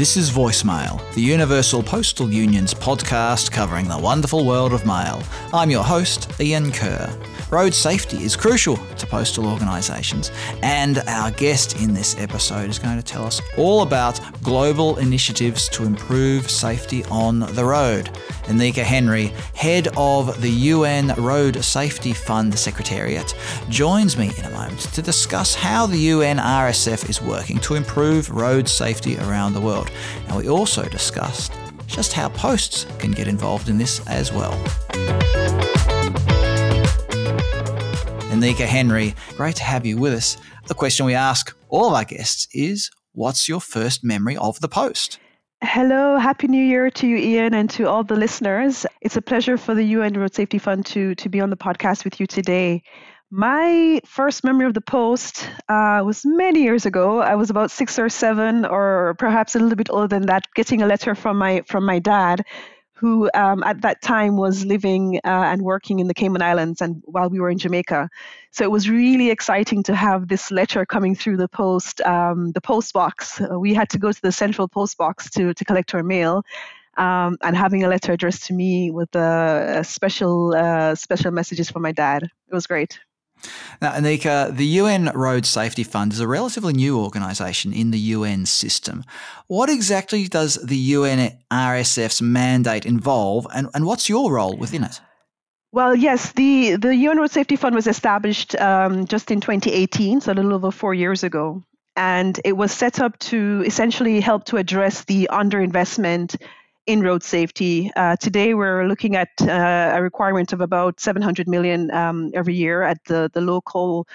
This is Voicemail, the Universal Postal Union's podcast covering the wonderful world of mail. I'm your host, Ian Kerr. Road safety is crucial to postal organisations, and our guest in this episode is going to tell us all about global initiatives to improve safety on the road. Anika Henry, head of the UN Road Safety Fund Secretariat, joins me in a moment to discuss how the UN RSF is working to improve road safety around the world. And we also discussed just how posts can get involved in this as well. Anika Henry, great to have you with us. The question we ask all of our guests is What's your first memory of the post? Hello, Happy New Year to you, Ian, and to all the listeners. It's a pleasure for the UN Road Safety Fund to, to be on the podcast with you today. My first memory of the post uh, was many years ago. I was about six or seven, or perhaps a little bit older than that, getting a letter from my from my dad who um, at that time was living uh, and working in the Cayman Islands and while we were in Jamaica. So it was really exciting to have this letter coming through the post, um, the post box. We had to go to the central post box to, to collect our mail. Um, and having a letter addressed to me with uh, special uh, special messages from my dad. It was great. Now, Anika, the UN Road Safety Fund is a relatively new organisation in the UN system. What exactly does the UN RSF's mandate involve, and, and what's your role within it? Well, yes, the, the UN Road Safety Fund was established um, just in 2018, so a little over four years ago. And it was set up to essentially help to address the underinvestment in road safety. Uh, today, we're looking at uh, a requirement of about 700 million um, every year at the, the local,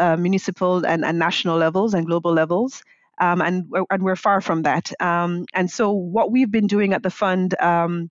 uh, municipal, and, and national levels and global levels. Um, and, and we're far from that. Um, and so, what we've been doing at the fund um,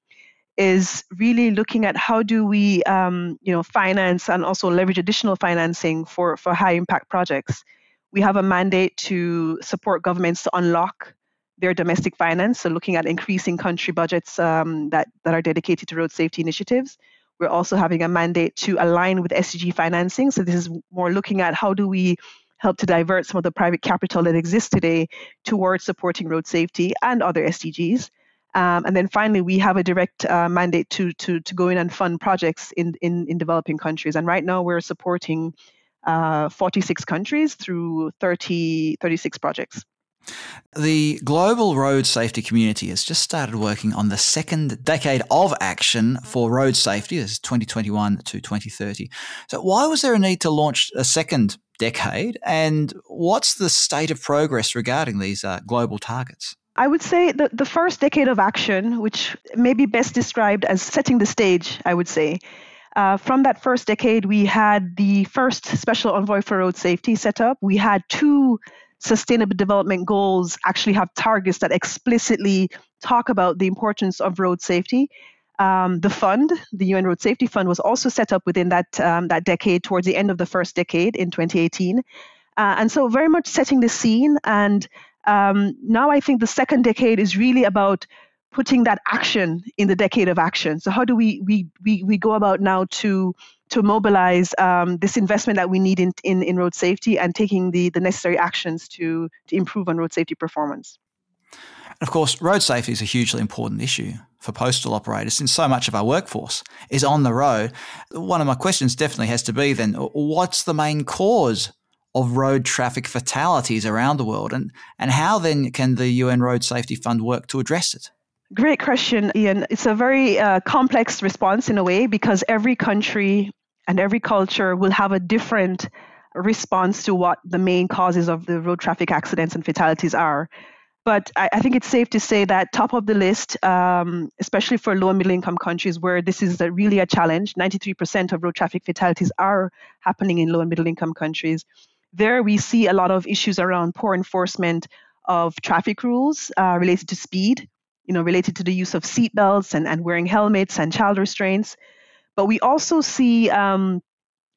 is really looking at how do we, um, you know, finance and also leverage additional financing for, for high impact projects. We have a mandate to support governments to unlock their domestic finance, so looking at increasing country budgets um, that, that are dedicated to road safety initiatives. We're also having a mandate to align with SDG financing. So this is more looking at how do we help to divert some of the private capital that exists today towards supporting road safety and other SDGs. Um, and then finally, we have a direct uh, mandate to, to, to go in and fund projects in, in, in developing countries. And right now, we're supporting uh, 46 countries through 30, 36 projects. The global road safety community has just started working on the second decade of action for road safety, this is 2021 to 2030. So, why was there a need to launch a second decade, and what's the state of progress regarding these uh, global targets? I would say that the first decade of action, which may be best described as setting the stage, I would say. Uh, from that first decade, we had the first special envoy for road safety set up. We had two sustainable development goals actually have targets that explicitly talk about the importance of road safety. Um, the fund, the UN Road Safety Fund, was also set up within that um, that decade, towards the end of the first decade in 2018, uh, and so very much setting the scene. And um, now I think the second decade is really about putting that action in the decade of action. So how do we we we, we go about now to to mobilize um, this investment that we need in, in, in road safety and taking the, the necessary actions to, to improve on road safety performance. And of course, road safety is a hugely important issue for postal operators since so much of our workforce is on the road. One of my questions definitely has to be then what's the main cause of road traffic fatalities around the world and, and how then can the UN Road Safety Fund work to address it? Great question, Ian. It's a very uh, complex response in a way because every country and every culture will have a different response to what the main causes of the road traffic accidents and fatalities are. But I, I think it's safe to say that top of the list, um, especially for low and middle income countries where this is a, really a challenge, 93% of road traffic fatalities are happening in low and middle income countries. There we see a lot of issues around poor enforcement of traffic rules uh, related to speed, you know, related to the use of seatbelts and, and wearing helmets and child restraints. But we also see um,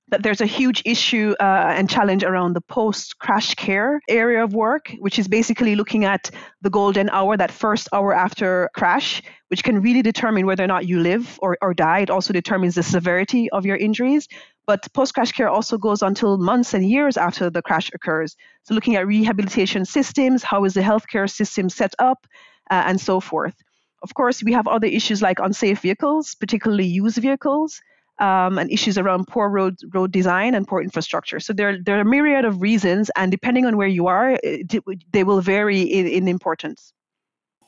that there's a huge issue uh, and challenge around the post crash care area of work, which is basically looking at the golden hour, that first hour after crash, which can really determine whether or not you live or, or die. It also determines the severity of your injuries. But post crash care also goes until months and years after the crash occurs. So, looking at rehabilitation systems, how is the healthcare system set up? uh, and so forth. Of course, we have other issues like unsafe vehicles, particularly used vehicles, um, and issues around poor road road design and poor infrastructure. So there, there are a myriad of reasons, and depending on where you are, it, they will vary in, in importance.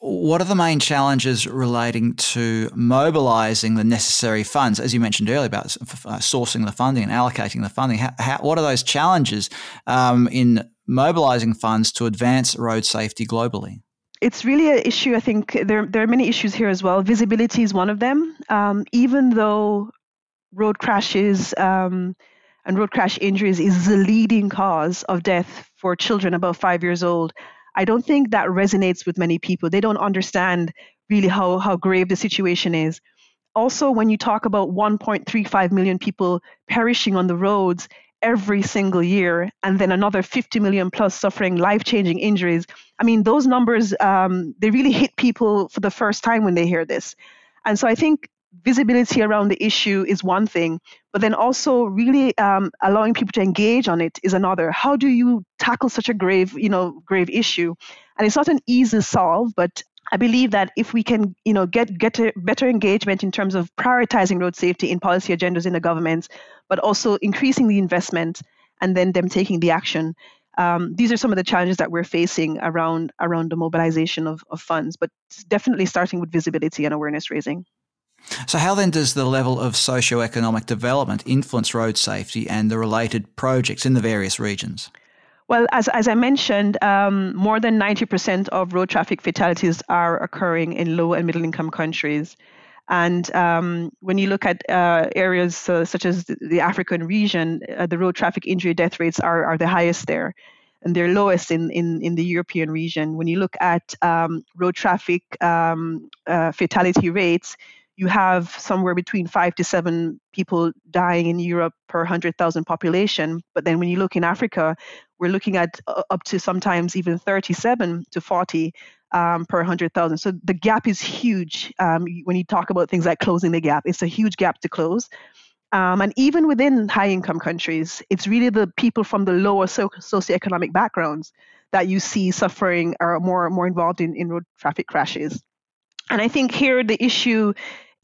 What are the main challenges relating to mobilizing the necessary funds? As you mentioned earlier about uh, sourcing the funding and allocating the funding, how, how, what are those challenges um, in mobilizing funds to advance road safety globally? It's really an issue. I think there, there are many issues here as well. Visibility is one of them. Um, even though road crashes um, and road crash injuries is the leading cause of death for children above five years old, I don't think that resonates with many people. They don't understand really how, how grave the situation is. Also, when you talk about 1.35 million people perishing on the roads every single year, and then another 50 million plus suffering life changing injuries, I mean, those numbers, um, they really hit people for the first time when they hear this. And so I think visibility around the issue is one thing, but then also really um, allowing people to engage on it is another. How do you tackle such a grave, you know, grave issue? And it's not an easy solve, but I believe that if we can, you know, get get better engagement in terms of prioritizing road safety in policy agendas in the governments, but also increasing the investment and then them taking the action. Um, these are some of the challenges that we're facing around around the mobilization of, of funds, but definitely starting with visibility and awareness raising. So, how then does the level of socio-economic development influence road safety and the related projects in the various regions? Well, as, as I mentioned, um, more than 90% of road traffic fatalities are occurring in low and middle income countries. And um, when you look at uh, areas uh, such as the African region, uh, the road traffic injury death rates are, are the highest there. And they're lowest in, in, in the European region. When you look at um, road traffic um, uh, fatality rates, you have somewhere between five to seven people dying in Europe per 100,000 population. But then when you look in Africa, we're looking at uh, up to sometimes even 37 to 40 um, per 100,000. So the gap is huge um, when you talk about things like closing the gap. It's a huge gap to close. Um, and even within high income countries, it's really the people from the lower so- socioeconomic backgrounds that you see suffering or more, more involved in, in road traffic crashes. And I think here the issue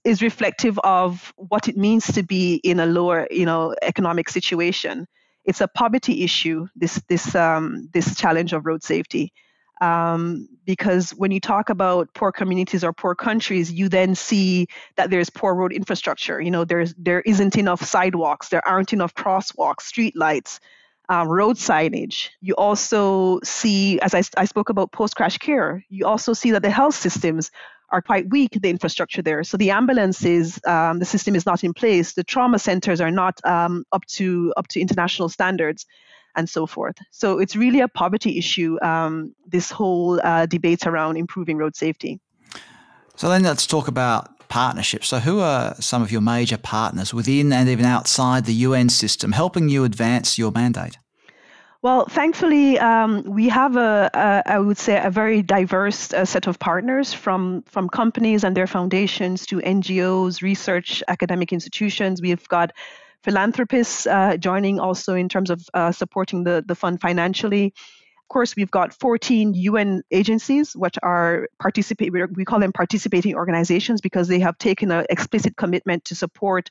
is reflective of what it means to be in a lower, you know, economic situation. It's a poverty issue. This this um, this challenge of road safety, um, because when you talk about poor communities or poor countries, you then see that there's poor road infrastructure. You know, there's there isn't enough sidewalks, there aren't enough crosswalks, street lights. Um, road signage. You also see, as I, I spoke about post crash care, you also see that the health systems are quite weak, the infrastructure there. So the ambulances, um, the system is not in place. The trauma centers are not um, up to up to international standards, and so forth. So it's really a poverty issue. Um, this whole uh, debate around improving road safety. So then let's talk about partnerships. So who are some of your major partners within and even outside the UN system helping you advance your mandate? Well, thankfully, um, we have a, a, I would say, a very diverse uh, set of partners from from companies and their foundations to NGOs, research, academic institutions. We've got philanthropists uh, joining also in terms of uh, supporting the the fund financially. Of course, we've got 14 UN agencies, which are participate. We call them participating organizations because they have taken an explicit commitment to support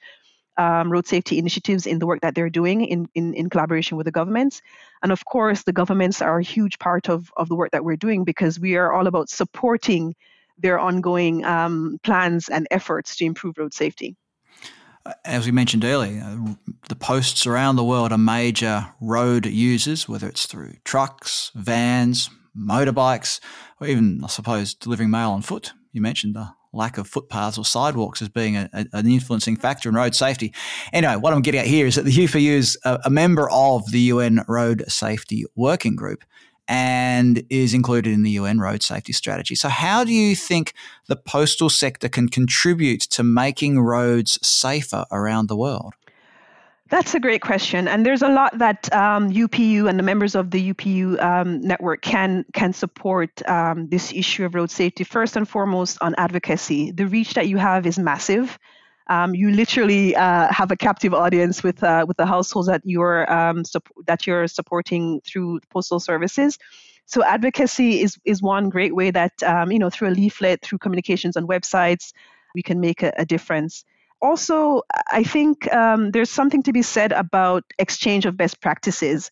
um, road safety initiatives in the work that they're doing in, in, in collaboration with the governments. And of course, the governments are a huge part of, of the work that we're doing because we are all about supporting their ongoing um, plans and efforts to improve road safety. As we mentioned earlier, uh, the posts around the world are major road users, whether it's through trucks, vans, motorbikes, or even, I suppose, delivering mail on foot. You mentioned the lack of footpaths or sidewalks as being a, a, an influencing factor in road safety. Anyway, what I'm getting at here is that the UPU is a, a member of the UN Road Safety Working Group and is included in the UN Road Safety Strategy. So, how do you think the postal sector can contribute to making roads safer around the world? That's a great question, and there's a lot that um, UPU and the members of the UPU um, network can can support um, this issue of road safety. First and foremost, on advocacy, the reach that you have is massive. Um, you literally uh, have a captive audience with uh, with the households that you're um, that you're supporting through postal services. So advocacy is is one great way that um, you know through a leaflet, through communications on websites, we can make a, a difference. Also, I think um, there's something to be said about exchange of best practices.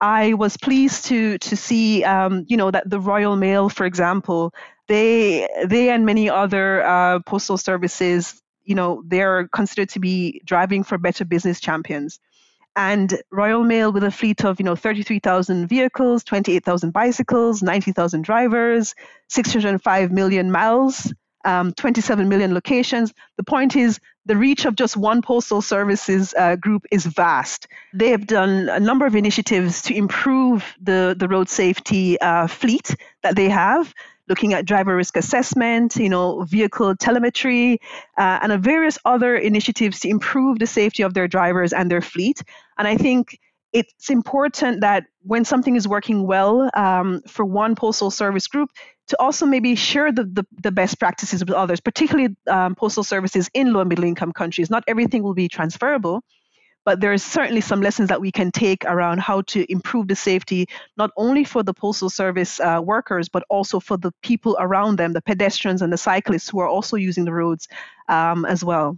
I was pleased to to see, um, you know, that the Royal Mail, for example, they they and many other uh, postal services, you know, they're considered to be driving for better business champions. And Royal Mail, with a fleet of you know 33,000 vehicles, 28,000 bicycles, 90,000 drivers, 605 million miles, um, 27 million locations. The point is, the reach of just one postal services uh, group is vast. They have done a number of initiatives to improve the, the road safety uh, fleet that they have, looking at driver risk assessment, you know, vehicle telemetry, uh, and various other initiatives to improve the safety of their drivers and their fleet. And I think it's important that when something is working well um, for one postal service group, to also maybe share the, the, the best practices with others, particularly um, postal services in low and middle income countries. Not everything will be transferable, but there's certainly some lessons that we can take around how to improve the safety, not only for the postal service uh, workers, but also for the people around them, the pedestrians and the cyclists who are also using the roads um, as well.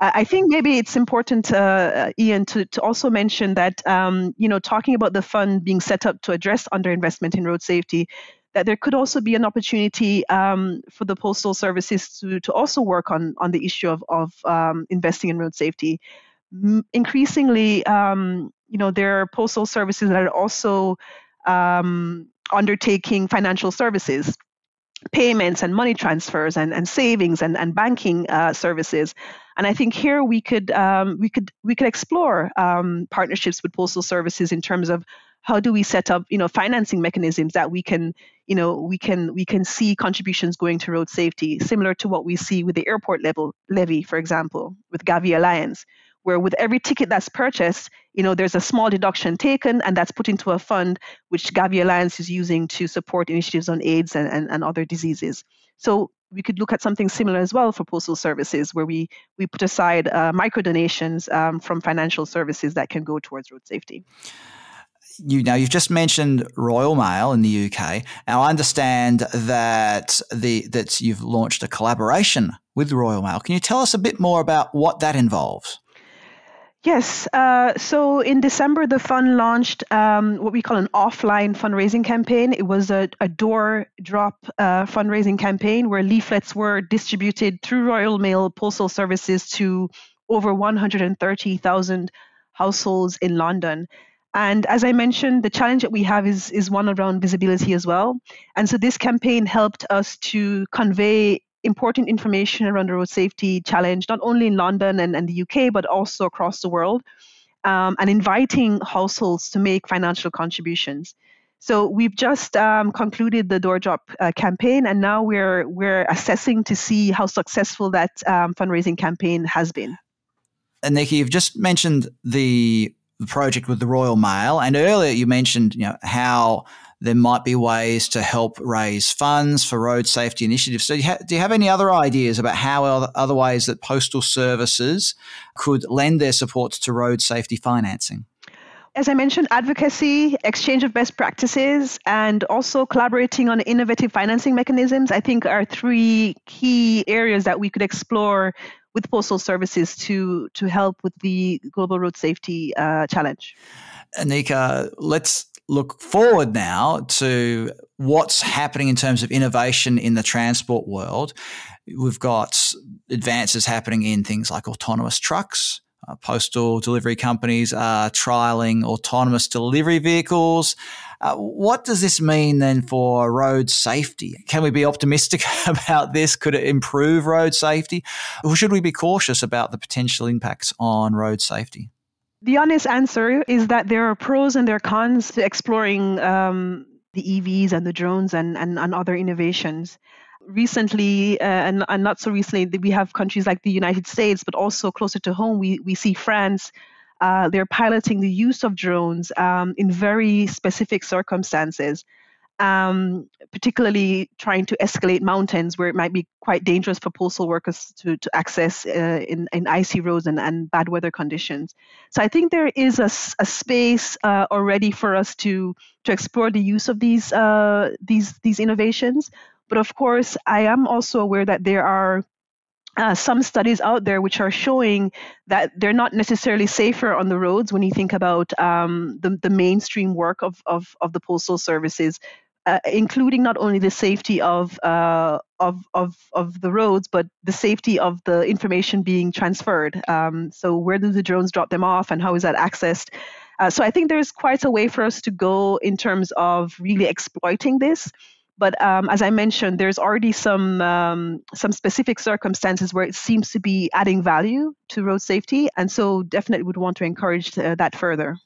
I think maybe it's important, uh, Ian, to, to also mention that, um, you know, talking about the fund being set up to address underinvestment in road safety, that there could also be an opportunity um, for the postal services to, to also work on, on the issue of, of um, investing in road safety. M- increasingly, um, you know, there are postal services that are also um, undertaking financial services payments and money transfers and, and savings and, and banking uh, services. And I think here we could um, we could we could explore um, partnerships with postal services in terms of how do we set up you know financing mechanisms that we can you know we can we can see contributions going to road safety similar to what we see with the airport level levy for example with gavi alliance where with every ticket that's purchased you know there's a small deduction taken and that's put into a fund which gavi alliance is using to support initiatives on aids and, and, and other diseases. So we could look at something similar as well for postal services where we we put aside uh, micro donations um, from financial services that can go towards road safety you now you've just mentioned Royal Mail in the UK. Now I understand that the that you've launched a collaboration with Royal Mail. Can you tell us a bit more about what that involves? Yes. Uh, so in December, the fund launched um, what we call an offline fundraising campaign. It was a, a door drop uh, fundraising campaign where leaflets were distributed through Royal Mail Postal Services to over 130,000 households in London. And as I mentioned, the challenge that we have is, is one around visibility as well. And so this campaign helped us to convey important information around the road safety challenge, not only in London and, and the UK, but also across the world, um, and inviting households to make financial contributions. So we've just um, concluded the door drop uh, campaign, and now we're we're assessing to see how successful that um, fundraising campaign has been. And Nikki, you've just mentioned the the project with the Royal Mail. And earlier you mentioned, you know, how there might be ways to help raise funds for road safety initiatives. So, do you, ha- do you have any other ideas about how other ways that postal services could lend their support to road safety financing? As I mentioned, advocacy, exchange of best practices, and also collaborating on innovative financing mechanisms, I think are three key areas that we could explore with postal services to to help with the global road safety uh, challenge. Anika, let's look forward now to what's happening in terms of innovation in the transport world. We've got advances happening in things like autonomous trucks. Uh, postal delivery companies are trialing autonomous delivery vehicles. Uh, what does this mean then for road safety? Can we be optimistic about this? Could it improve road safety? Or should we be cautious about the potential impacts on road safety? The honest answer is that there are pros and there are cons to exploring um, the EVs and the drones and, and, and other innovations recently, uh, and, and, not so recently, we have countries like the United States, but also closer to home, we, we see France uh, they're piloting the use of drones um, in very specific circumstances. um, particularly trying to escalate mountains where it might be quite dangerous for postal workers to, to access uh, in, in icy roads and, and bad weather conditions. So I think there is a, a space uh, already for us to to explore the use of these uh, these these innovations. But of course, I am also aware that there are uh, some studies out there which are showing that they're not necessarily safer on the roads when you think about um, the, the mainstream work of, of, of the postal services uh, including not only the safety of, uh, of, of, of the roads, but the safety of the information being transferred. Um, so, where do the drones drop them off, and how is that accessed? Uh, so, I think there's quite a way for us to go in terms of really exploiting this. But um, as I mentioned, there's already some um, some specific circumstances where it seems to be adding value to road safety, and so definitely would want to encourage uh, that further.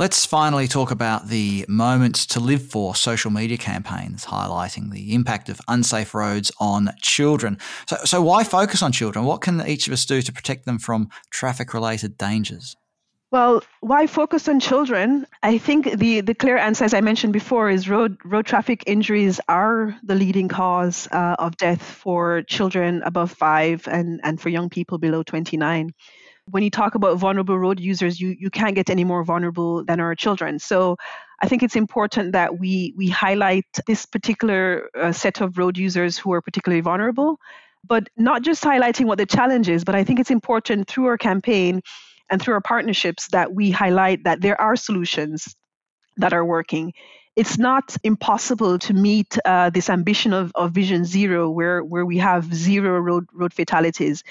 Let's finally talk about the Moments to Live For social media campaigns highlighting the impact of unsafe roads on children. So, so why focus on children? What can each of us do to protect them from traffic related dangers? Well, why focus on children? I think the, the clear answer, as I mentioned before, is road road traffic injuries are the leading cause uh, of death for children above five and, and for young people below 29 when you talk about vulnerable road users, you, you can't get any more vulnerable than our children. So I think it's important that we, we highlight this particular uh, set of road users who are particularly vulnerable, but not just highlighting what the challenge is, but I think it's important through our campaign and through our partnerships that we highlight that there are solutions that are working. It's not impossible to meet uh, this ambition of, of Vision Zero, where, where we have zero road, road fatalities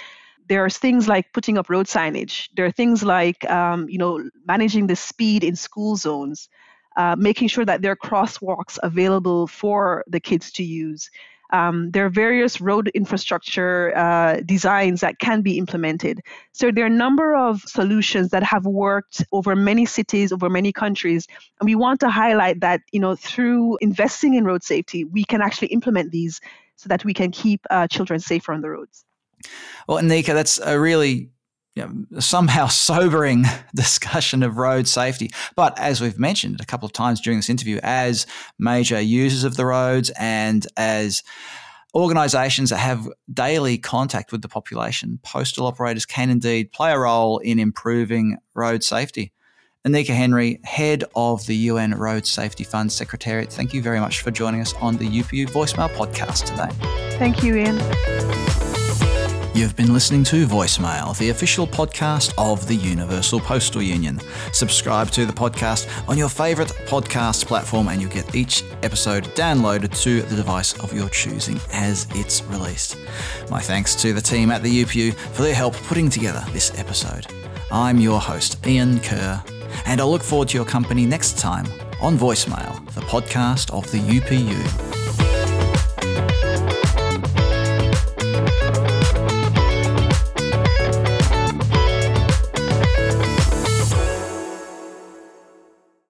there are things like putting up road signage. There are things like, um, you know, managing the speed in school zones, uh, making sure that there are crosswalks available for the kids to use. Um, there are various road infrastructure uh, designs that can be implemented. So there are a number of solutions that have worked over many cities, over many countries, and we want to highlight that you know through investing in road safety, we can actually implement these so that we can keep uh, children safer on the roads. Well, Nika, that's a really you know, somehow sobering discussion of road safety. But as we've mentioned a couple of times during this interview, as major users of the roads and as organisations that have daily contact with the population, postal operators can indeed play a role in improving road safety. Anika Henry, head of the UN Road Safety Fund Secretariat, thank you very much for joining us on the UPU Voicemail podcast today. Thank you, Ian. You've been listening to Voicemail, the official podcast of the Universal Postal Union. Subscribe to the podcast on your favourite podcast platform and you'll get each episode downloaded to the device of your choosing as it's released. My thanks to the team at the UPU for their help putting together this episode. I'm your host, Ian Kerr, and I look forward to your company next time on Voicemail, the podcast of the UPU.